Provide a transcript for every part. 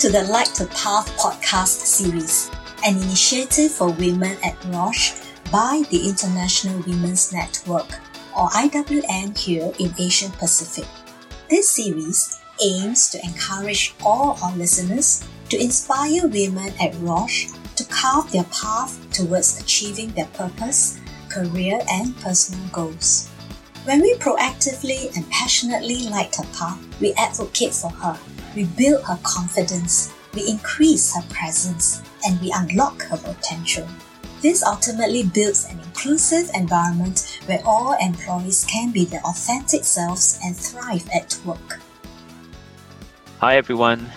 to the Light the Path podcast series, an initiative for women at Roche by the International Women's Network, or IWN here in Asia Pacific. This series aims to encourage all our listeners to inspire women at Roche to carve their path towards achieving their purpose, career, and personal goals. When we proactively and passionately light her path, we advocate for her we build her confidence, we increase her presence, and we unlock her potential. This ultimately builds an inclusive environment where all employees can be their authentic selves and thrive at work. Hi, everyone.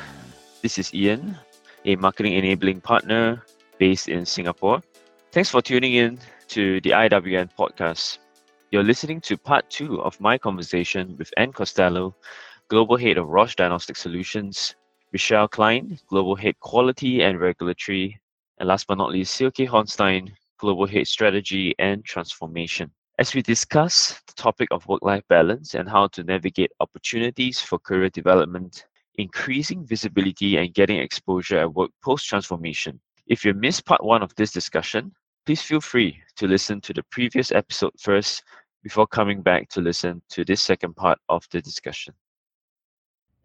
This is Ian, a marketing enabling partner based in Singapore. Thanks for tuning in to the IWN podcast. You're listening to part two of my conversation with Ann Costello, Global Head of Roche Diagnostic Solutions, Richeal Cline, Global Head Quality and Regulatory, and last but not least, Silke Hoernstein, Global Head Strategy and Transformation. As we discuss the topic of work life balance and how to navigate opportunities for career development, increasing visibility, and getting exposure at work post transformation. If you missed part one of this discussion, please feel free to listen to the previous episode first before coming back to listen to this second part of the discussion.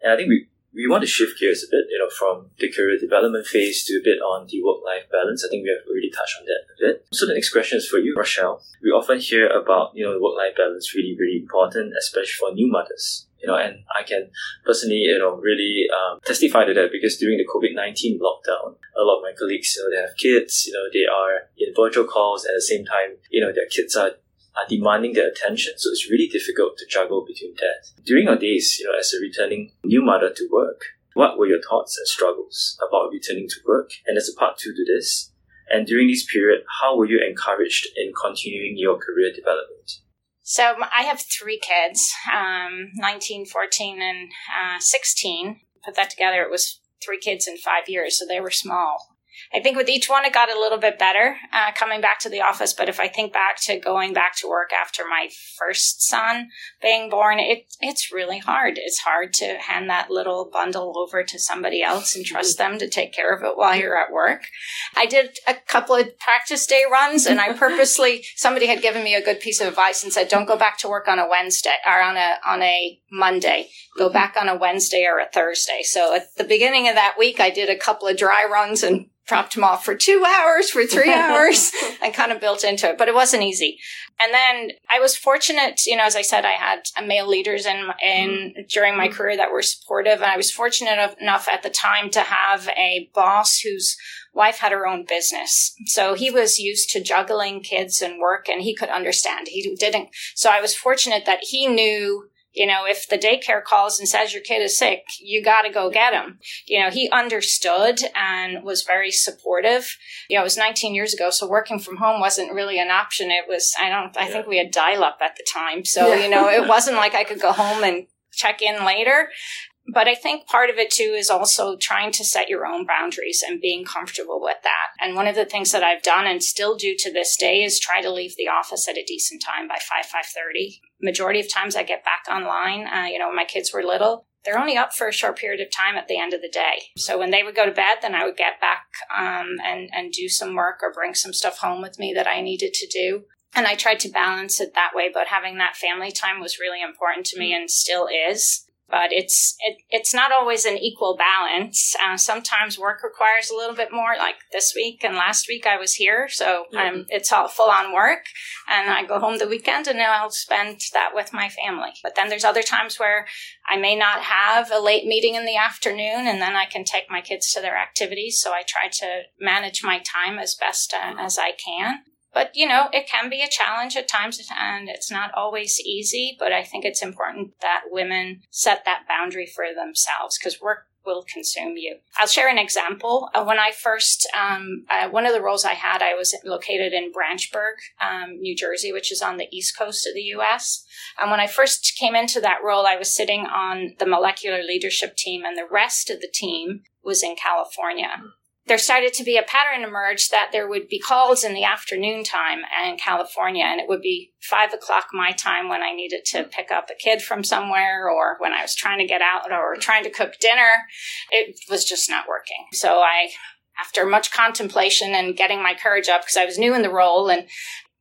And I think we, we want to shift gears a bit, you know, from the career development phase to a bit on the work-life balance. I think we have already touched on that a bit. So the next question is for you, Richeal. We often hear about, you know, work-life balance really, really important, especially for new mothers. You know, and I can personally, you know, really um, testify to that because during the COVID nineteen lockdown, a lot of my colleagues, you know, they have kids, you know, they are in virtual calls at the same time, you know, their kids are are demanding their attention. So it's really difficult to juggle between that. During your days, you know, as a returning new mother to work, what were your thoughts and struggles about returning to work? And as a part two to this. And during this period, how were you encouraged in continuing your career development? So I have three kids, um, 19, 14, and uh, 16. Put that together, it was three kids in five years, so they were small. I think with each one, it got a little bit better uh, coming back to the office. But if I think back to going back to work after my first son being born, it it's really hard. It's hard to hand that little bundle over to somebody else and trust them to take care of it while you're at work. I did a couple of practice day runs, and I purposely somebody had given me a good piece of advice and said, "Don't go back to work on a Wednesday or on a on a Monday. Go back on a Wednesday or a Thursday." So at the beginning of that week, I did a couple of dry runs and dropped him off for two hours, for three hours, and kind of built into it. But it wasn't easy. And then I was fortunate, you know, as I said, I had male leaders in, in during my career that were supportive. And I was fortunate enough at the time to have a boss whose wife had her own business. So he was used to juggling kids and work and he could understand. He didn't. So I was fortunate that he knew you know, if the daycare calls and says your kid is sick, you got to go get him. You know, he understood and was very supportive. You know, it was 19 years ago, so working from home wasn't really an option. It was, I don't, I yeah. think we had dial up at the time. So, yeah. you know, it wasn't like I could go home and check in later. But I think part of it too is also trying to set your own boundaries and being comfortable with that. And one of the things that I've done and still do to this day is try to leave the office at a decent time by 5, 5.30. Majority of times I get back online. Uh, you know, when my kids were little, they're only up for a short period of time at the end of the day. So when they would go to bed, then I would get back um, and, and do some work or bring some stuff home with me that I needed to do. And I tried to balance it that way, but having that family time was really important to me and still is but it's it, it's not always an equal balance. Uh, sometimes work requires a little bit more. Like this week and last week, I was here, so mm-hmm. it's all full on work, and I go home the weekend, and then I'll spend that with my family. But then there's other times where I may not have a late meeting in the afternoon, and then I can take my kids to their activities. So I try to manage my time as best uh, as I can. But, you know, it can be a challenge at times and it's not always easy, but I think it's important that women set that boundary for themselves because work will consume you. I'll share an example. Uh, when I first, um, uh, one of the roles I had, I was located in Branchburg, um, New Jersey, which is on the east coast of the US. And when I first came into that role, I was sitting on the molecular leadership team, and the rest of the team was in California. There started to be a pattern emerge that there would be calls in the afternoon time in California, and it would be five o'clock my time when I needed to pick up a kid from somewhere or when I was trying to get out or trying to cook dinner. It was just not working. So I after much contemplation and getting my courage up because I was new in the role and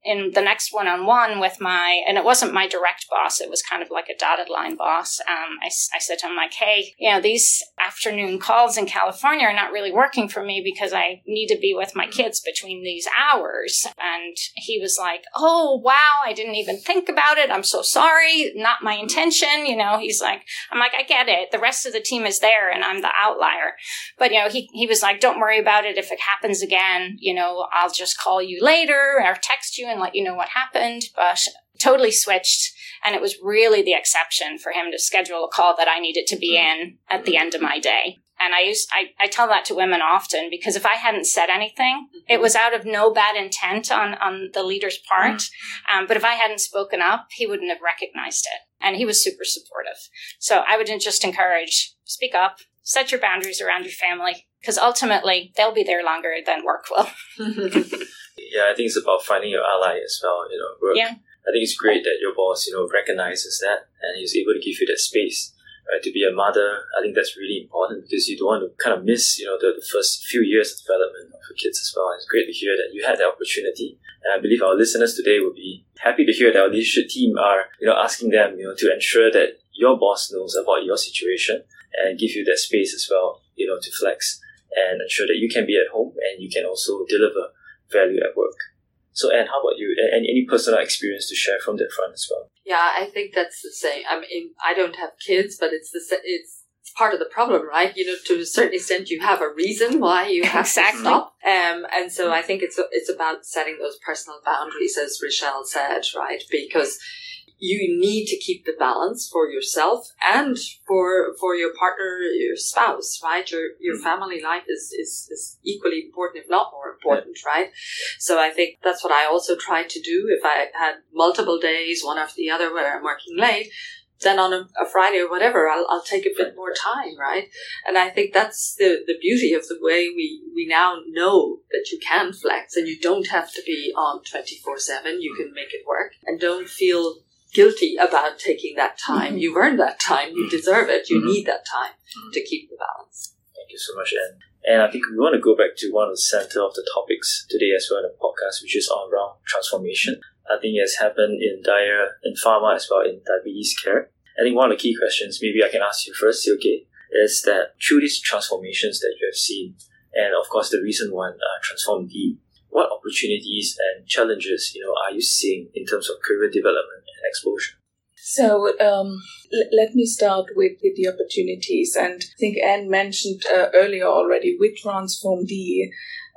in the next one on one with my, and it wasn't my direct boss, it was kind of like a dotted line boss. Um, I, I said to him, like, hey, you know, these afternoon calls in California are not really working for me because I need to be with my kids between these hours. And he was like, oh, wow, I didn't even think about it. I'm so sorry. Not my intention. You know, he's like, I'm like, I get it. The rest of the team is there and I'm the outlier. But, you know, he, he was like, don't worry about it. If it happens again, you know, I'll just call you later or text you and let you know what happened, but totally switched. And it was really the exception for him to schedule a call that I needed to be mm-hmm. in at the mm-hmm. end of my day. And I use I, I tell that to women often because if I hadn't said anything, mm-hmm. it was out of no bad intent on, on the leader's part. Um, but if I hadn't spoken up, he wouldn't have recognized it. And he was super supportive. So I would just encourage speak up, set your boundaries around your family, because ultimately they'll be there longer than work will. yeah, I think it's about finding your ally as well. You know, work. Yeah. I think it's great that your boss, you know, recognizes that and he's able to give you that space. Right, to be a mother, I think that's really important because you don't want to kind of miss, you know, the, the first few years of development of your kids as well. It's great to hear that you had the opportunity, and I believe our listeners today will be happy to hear that our leadership team are, you know, asking them, you know, to ensure that your boss knows about your situation and give you that space as well, you know, to flex and ensure that you can be at home and you can also deliver value at work. So, Ann, how about you? Any, any personal experience to share from that front as well? Yeah, I think that's the same. I mean, I don't have kids, but it's the it's it's part of the problem, right? You know, to a certain extent, you have a reason why you have exactly. to stop. Um, and so I think it's it's about setting those personal boundaries, as Richeal said, right? Because you need to keep the balance for yourself and for for your partner, your spouse, right? Your your mm-hmm. family life is, is, is equally important, if not more important, yeah. right? So I think that's what I also try to do. If I had multiple days, one after the other, where I'm working late, then on a, a, Friday or whatever, I'll, I'll take a bit more time, right? And I think that's the, the beauty of the way we, we now know that you can flex and you don't have to be on 24 7. You can make it work and don't feel guilty about taking that time. Mm-hmm. You've earned that time. You deserve it. You mm-hmm. need that time mm-hmm. to keep the balance. Thank you so much, Ann. And I think we want to go back to one of the center of the topics today as well in the podcast, which is on around transformation. I think it has happened in Dia in pharma as well in diabetes care. I think one of the key questions, maybe I can ask you first, okay, is that through these transformations that you have seen, and of course the recent one, uh, Transform D, what opportunities and challenges you know are you seeing in terms of career development exposure? So um, l- let me start with, with the opportunities, and I think Ann mentioned uh, earlier already with Transform D,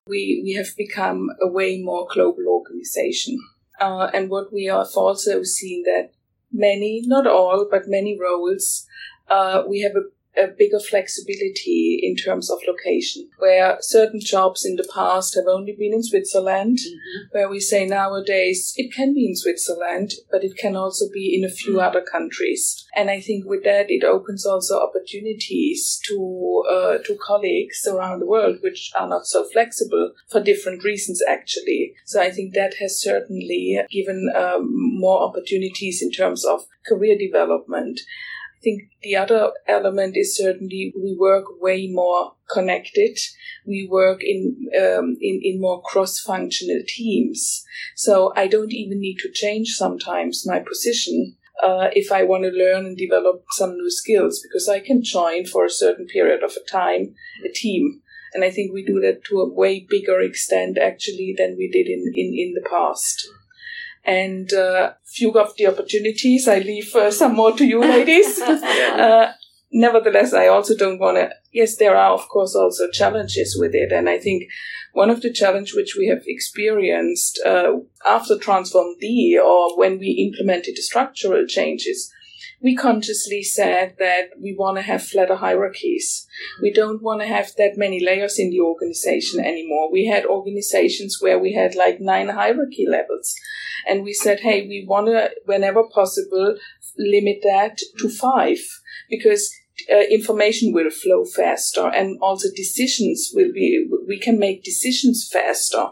we we have become a way more global organization, uh, and what we have also seen that many, not all, but many roles, uh, we have a a bigger flexibility in terms of location, where certain jobs in the past have only been in Switzerland, mm-hmm. where we say nowadays it can be in Switzerland, but it can also be in a few mm-hmm. other countries. And I think with that, it opens also opportunities to uh, to colleagues around the world, which are not so flexible for different reasons, actually. So I think that has certainly given um, more opportunities in terms of career development. I think the other element is certainly we work way more connected. We work in um, in, in more cross-functional teams. So I don't even need to change sometimes my position uh, if I want to learn and develop some new skills because I can join for a certain period of a time a team. And I think we do that to a way bigger extent actually than we did in, in, in the past and uh, few of the opportunities. I leave uh, some more to you, ladies. uh, nevertheless, I also don't want to. Yes, there are of course also challenges with it, and I think one of the challenge which we have experienced uh, after Transform D or when we implemented the structural changes we consciously said that we want to have flatter hierarchies. We don't want to have that many layers in the organization anymore. We had organizations where we had like nine hierarchy levels. And we said, hey, we want to, whenever possible, limit that to five because uh, information will flow faster and also decisions will be we can make decisions faster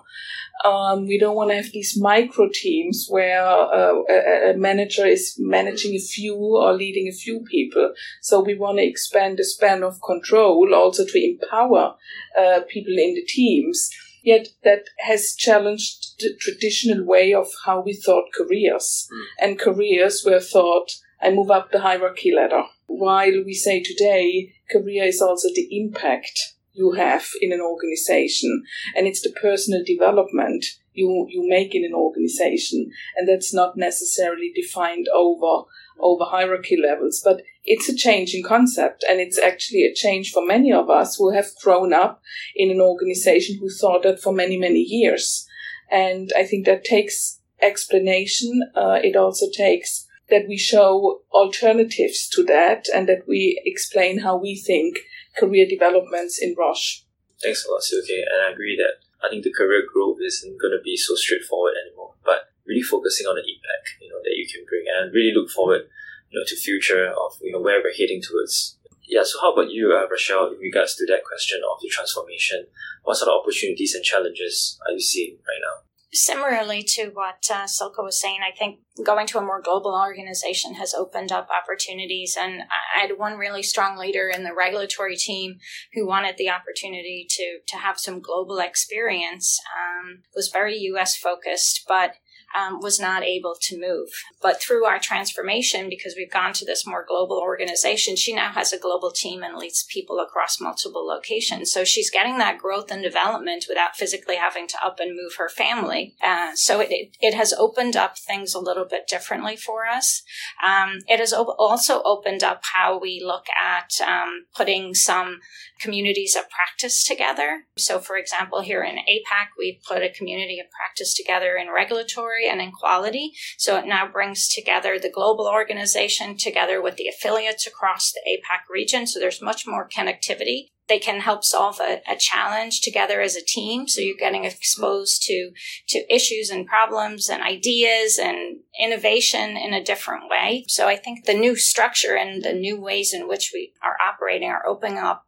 um, we don't want to have these micro teams where uh, a, a, manager is managing a few or leading a few people. So we want to expand the span of control also to empower uh, people in the teams. Yet that has challenged the traditional way of how we thought careers. Mm. And careers were thought, I move up the hierarchy ladder. While we say today, career is also the impact you have in an organization. And it's the personal development you you make in an organization. And that's not necessarily defined over over hierarchy levels. But it's a change in concept. And it's actually a change for many of us who have grown up in an organization who thought that for many many years. And i think that takes explanation. Uh, it also takes that we show alternatives to that and that we explain how we think career developments in Roche. Thanks a lot, Silke. And I agree that I think the career growth isn't going to be so straightforward anymore, but really focusing on the impact, you know, that you can bring and really look forward, you know, to future of, you know, where we're heading towards. Yeah, so how about you, uh, Richeal, in regards to that question of the transformation? What sort of opportunities and challenges are you seeing right now? Similarly to what uh, was saying, I think going to a more global organization has opened up opportunities. And I had one really strong leader in the regulatory team who wanted the opportunity to to have some global experience. Um, was very U.S. focused, but um, was not able to move. But through our transformation, because we've gone to this more global organization, she now has a global team and leads people across multiple locations. So she's getting that growth and development without physically having to up and move her family. Uh, so it, it, it, has opened up things a little bit differently for us. Um, it has op- also opened up how we look at um, putting some communities of practice together. So, for example, here in APAC, we put a community of practice together in regulatory and in quality. So it now brings together the global organization together with the affiliates across the APAC region. So there's much more connectivity. They can help solve a, a challenge together as a team. So you're getting exposed to, to issues and problems and ideas and innovation in a different way. So I think the new structure and the new ways in which we are operating are opening up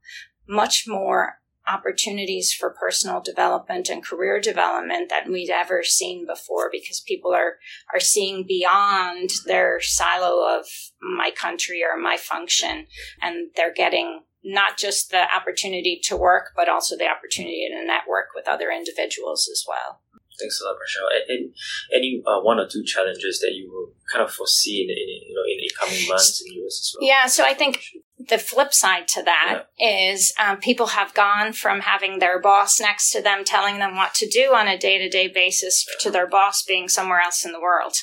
much more opportunities for personal development and career development than we'd ever seen before because people are are seeing beyond their silo of my country or my function and they're getting not just the opportunity to work but also the opportunity to network with other individuals as well Thanks a lot, Richeal. Any, any uh, one or two challenges that you will kind of foresee in, in you know in the coming months in the US as well? Yeah, so I think the flip side to that yeah. is um, people have gone from having their boss next to them telling them what to do on a day-to-day basis to their boss being somewhere else in the world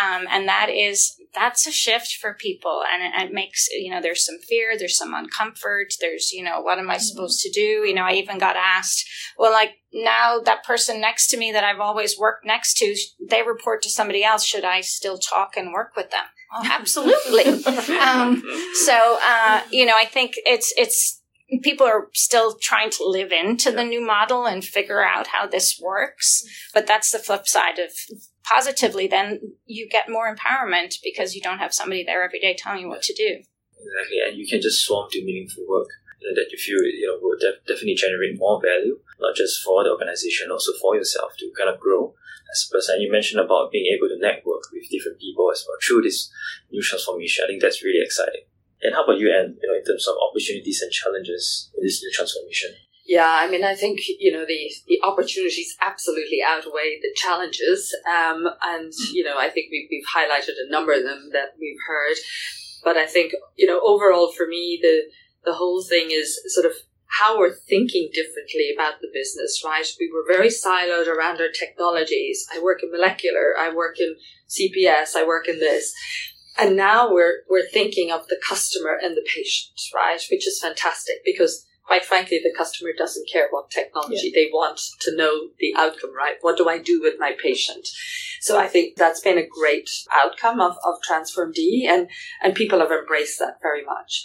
um, and that is that's a shift for people and it, it, makes you know there's some fear there's some uncomfort there's you know what am i mm-hmm. supposed to do you know i even got asked well like now that person next to me that i've always worked next to they report to somebody else should i still talk and work with them absolutely. um, so, uh, you know, I think it's, it's, people are still trying to live into the new model and figure out how this works. But that's the flip side of positively, then you get more empowerment because you don't have somebody there every day telling you what to do. Exactly. And you can just swarm to meaningful work that you feel, you know, will def- definitely generate more value, not just for the organization, also for yourself to kind of grow as a person. You mentioned about being able to network with different people as well through this new transformation. I think that's really exciting. And how about you, Ann, you know, in terms of opportunities and challenges in this new transformation? Yeah, I mean, I think you know the the opportunities absolutely outweigh the challenges, um, and you know, I think we've we've highlighted a number of them that we've heard, but I think you know overall for me the the whole thing is sort of how we're thinking differently about the business, right? We were very siloed around our technologies. I work in molecular, I work in CPS, I work in this. And now we're, we're thinking of the customer and the patient, right? Which is fantastic because quite frankly, the customer doesn't care what technology yeah. they want to know the outcome, right? What do I do with my patient? So I think that's been a great outcome of, of Transform D and, and people have embraced that very much.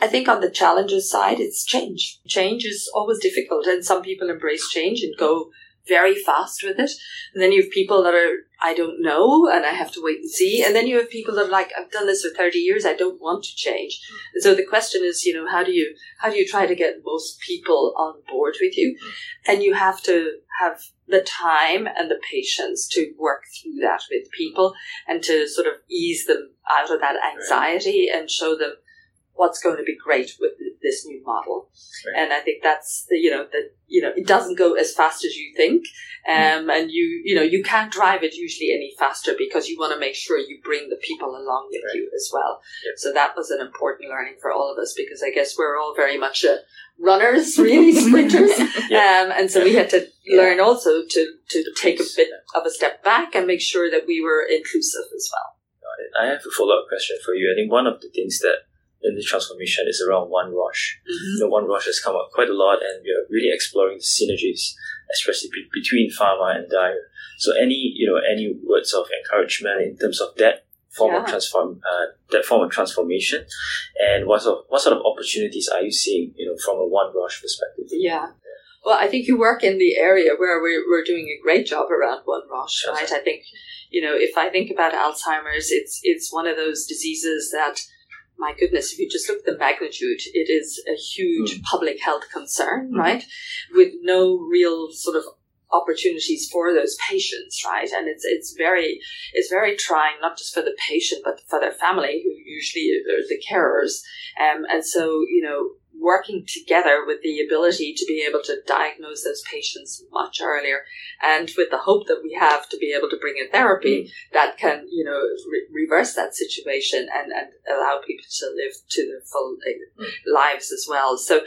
I think on the challenges side, it's change. Change is always difficult, and some people embrace change and go very fast with it. And then you have people that are, I don't know, and I have to wait and see. And then you have people that are like, I've done this for 30 years, I don't want to change. And so the question is, you know, how do you, how do you try to get most people on board with you? And you have to have the time and the patience to work through that with people and to sort of ease them out of that anxiety and show them what's going to be great with this new model. Right. And I think that's the, you know, that, you know, it doesn't go as fast as you think. Um, mm. and you, you know, you can't drive it usually any faster because you want to make sure you bring the people along with right. you as well. Yep. So that was an important learning for all of us because I guess we're all very much uh, runners, really sprinters. yep. um, and so we had to yeah. learn also to, to take a bit of a step back and make sure that we were inclusive as well. I have a follow up question for you. I think one of the things that in the transformation is around One Roche. Mm-hmm. You know, One Roche has come up quite a lot, and we are really exploring the synergies, especially be- between pharma and Dia. So, any you know, any words of encouragement in terms of that form yeah. of transform, uh, that form of transformation, and what sort of, what sort of opportunities are you seeing, you know, from a One Roche perspective? Yeah. Well, I think you work in the area where we're, we're doing a great job around One Roche, right? I think, you know, if I think about Alzheimer's, it's it's one of those diseases that my goodness, if you just look at the magnitude, it is a huge mm. public health concern, mm. right? With no real sort of opportunities for those patients, right? And it's it's very it's very trying, not just for the patient, but for their family, who usually are the carers. Um, and so you know, working together with the ability to be able to diagnose those patients much earlier and with the hope that we have to be able to bring in therapy mm. that can you know re- reverse that situation and, and allow people to live to their full uh, lives as well so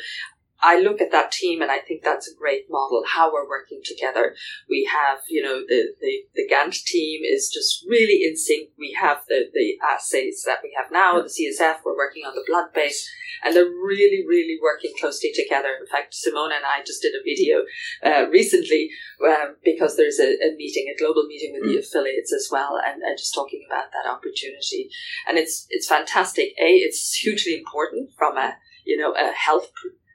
I look at that team and I think that's a great model, how we're working together. We have, you know, the, the, the Gant team is just really in sync. We have the, the assays that we have now, the CSF, we're working on the blood base, and they're really, really working closely together. In fact, Simona and I just did a video uh, recently um, because there's a, a, meeting, a global meeting with the mm. affiliates as well, and, and just talking about that opportunity. And it's, it's fantastic. A, it's hugely important from a, you know, a health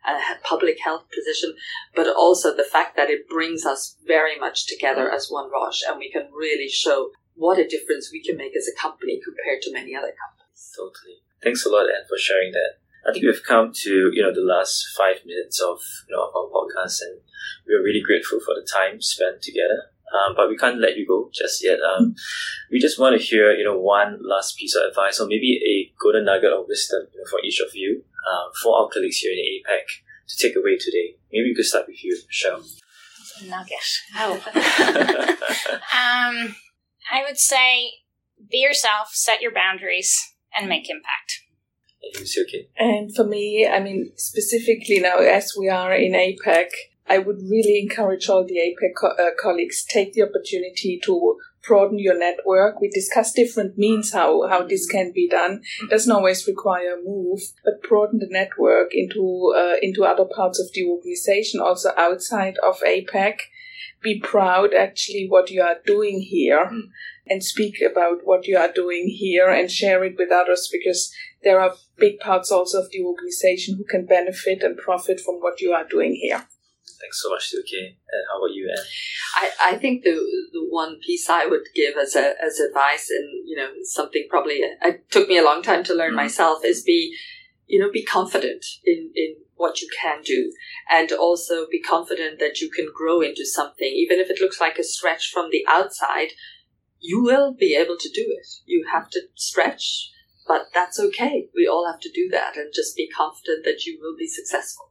a public health position, but also the fact that it brings us very much together as one Roche and we can really show what a difference we can make as a company compared to many other companies. Totally. Thanks a lot, Ann, for sharing that. I think we've come to you know the last five minutes of you know of our podcast, and we're really grateful for the time spent together. Um, but we can't let you go just yet. Um, we just want to hear, you know, one last piece of advice or maybe a golden nugget of wisdom you know, for each of you, um, for our colleagues here in APAC to take away today. Maybe we could start with you, Richeal. Nugget. Oh. um, I would say be yourself, set your boundaries, and make impact. Okay. And for me, I mean, specifically now, as we are in APAC, I would really encourage all the APAC co- uh, colleagues take the opportunity to broaden your network. We discuss different means how, how this can be done. It doesn't always require a move, but broaden the network into uh, into other parts of the organization, also outside of APAC. Be proud actually what you are doing here and speak about what you are doing here and share it with others because there are big parts also of the organization who can benefit and profit from what you are doing here. Thanks so much, Silke. And how about you, Ann? I, I think the the one piece I would give as a, as advice, and you know, something probably it took me a long time to learn mm-hmm. myself, is be, you know, be confident in in what you can do, and also be confident that you can grow into something, even if it looks like a stretch from the outside. You will be able to do it. You have to stretch, but that's okay. We all have to do that, and just be confident that you will be successful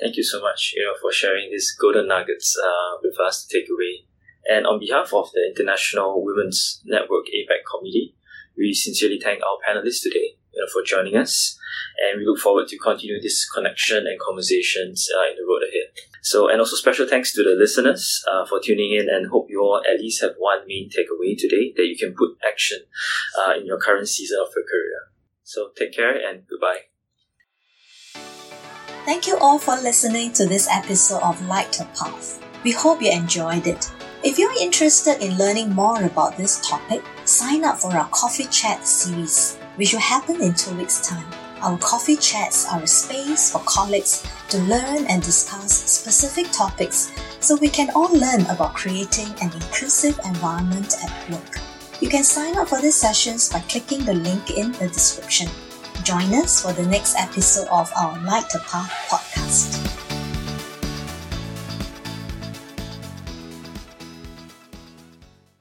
thank you so much, you know, for sharing these golden nuggets uh, with us to take away. And on behalf of the International Women's Network APAC Committee, we sincerely thank our panelists today you know, for joining us. And we look forward to continue this connection and conversations uh, in the road ahead. So, and also special thanks to the listeners uh, for tuning in and hope you all at least have one main takeaway today that you can put action uh, in your current season of your career. So take care and goodbye. Thank you all for listening to this episode of Light the Path. We hope you enjoyed it. If you're interested in learning more about this topic, sign up for our Coffee Chat series, which will happen in two weeks' time. Our coffee chats are a space for colleagues to learn and discuss specific topics so we can all learn about creating an inclusive environment at work. You can sign up for these sessions by clicking the link in the description join us for the next episode of our Light the Path podcast.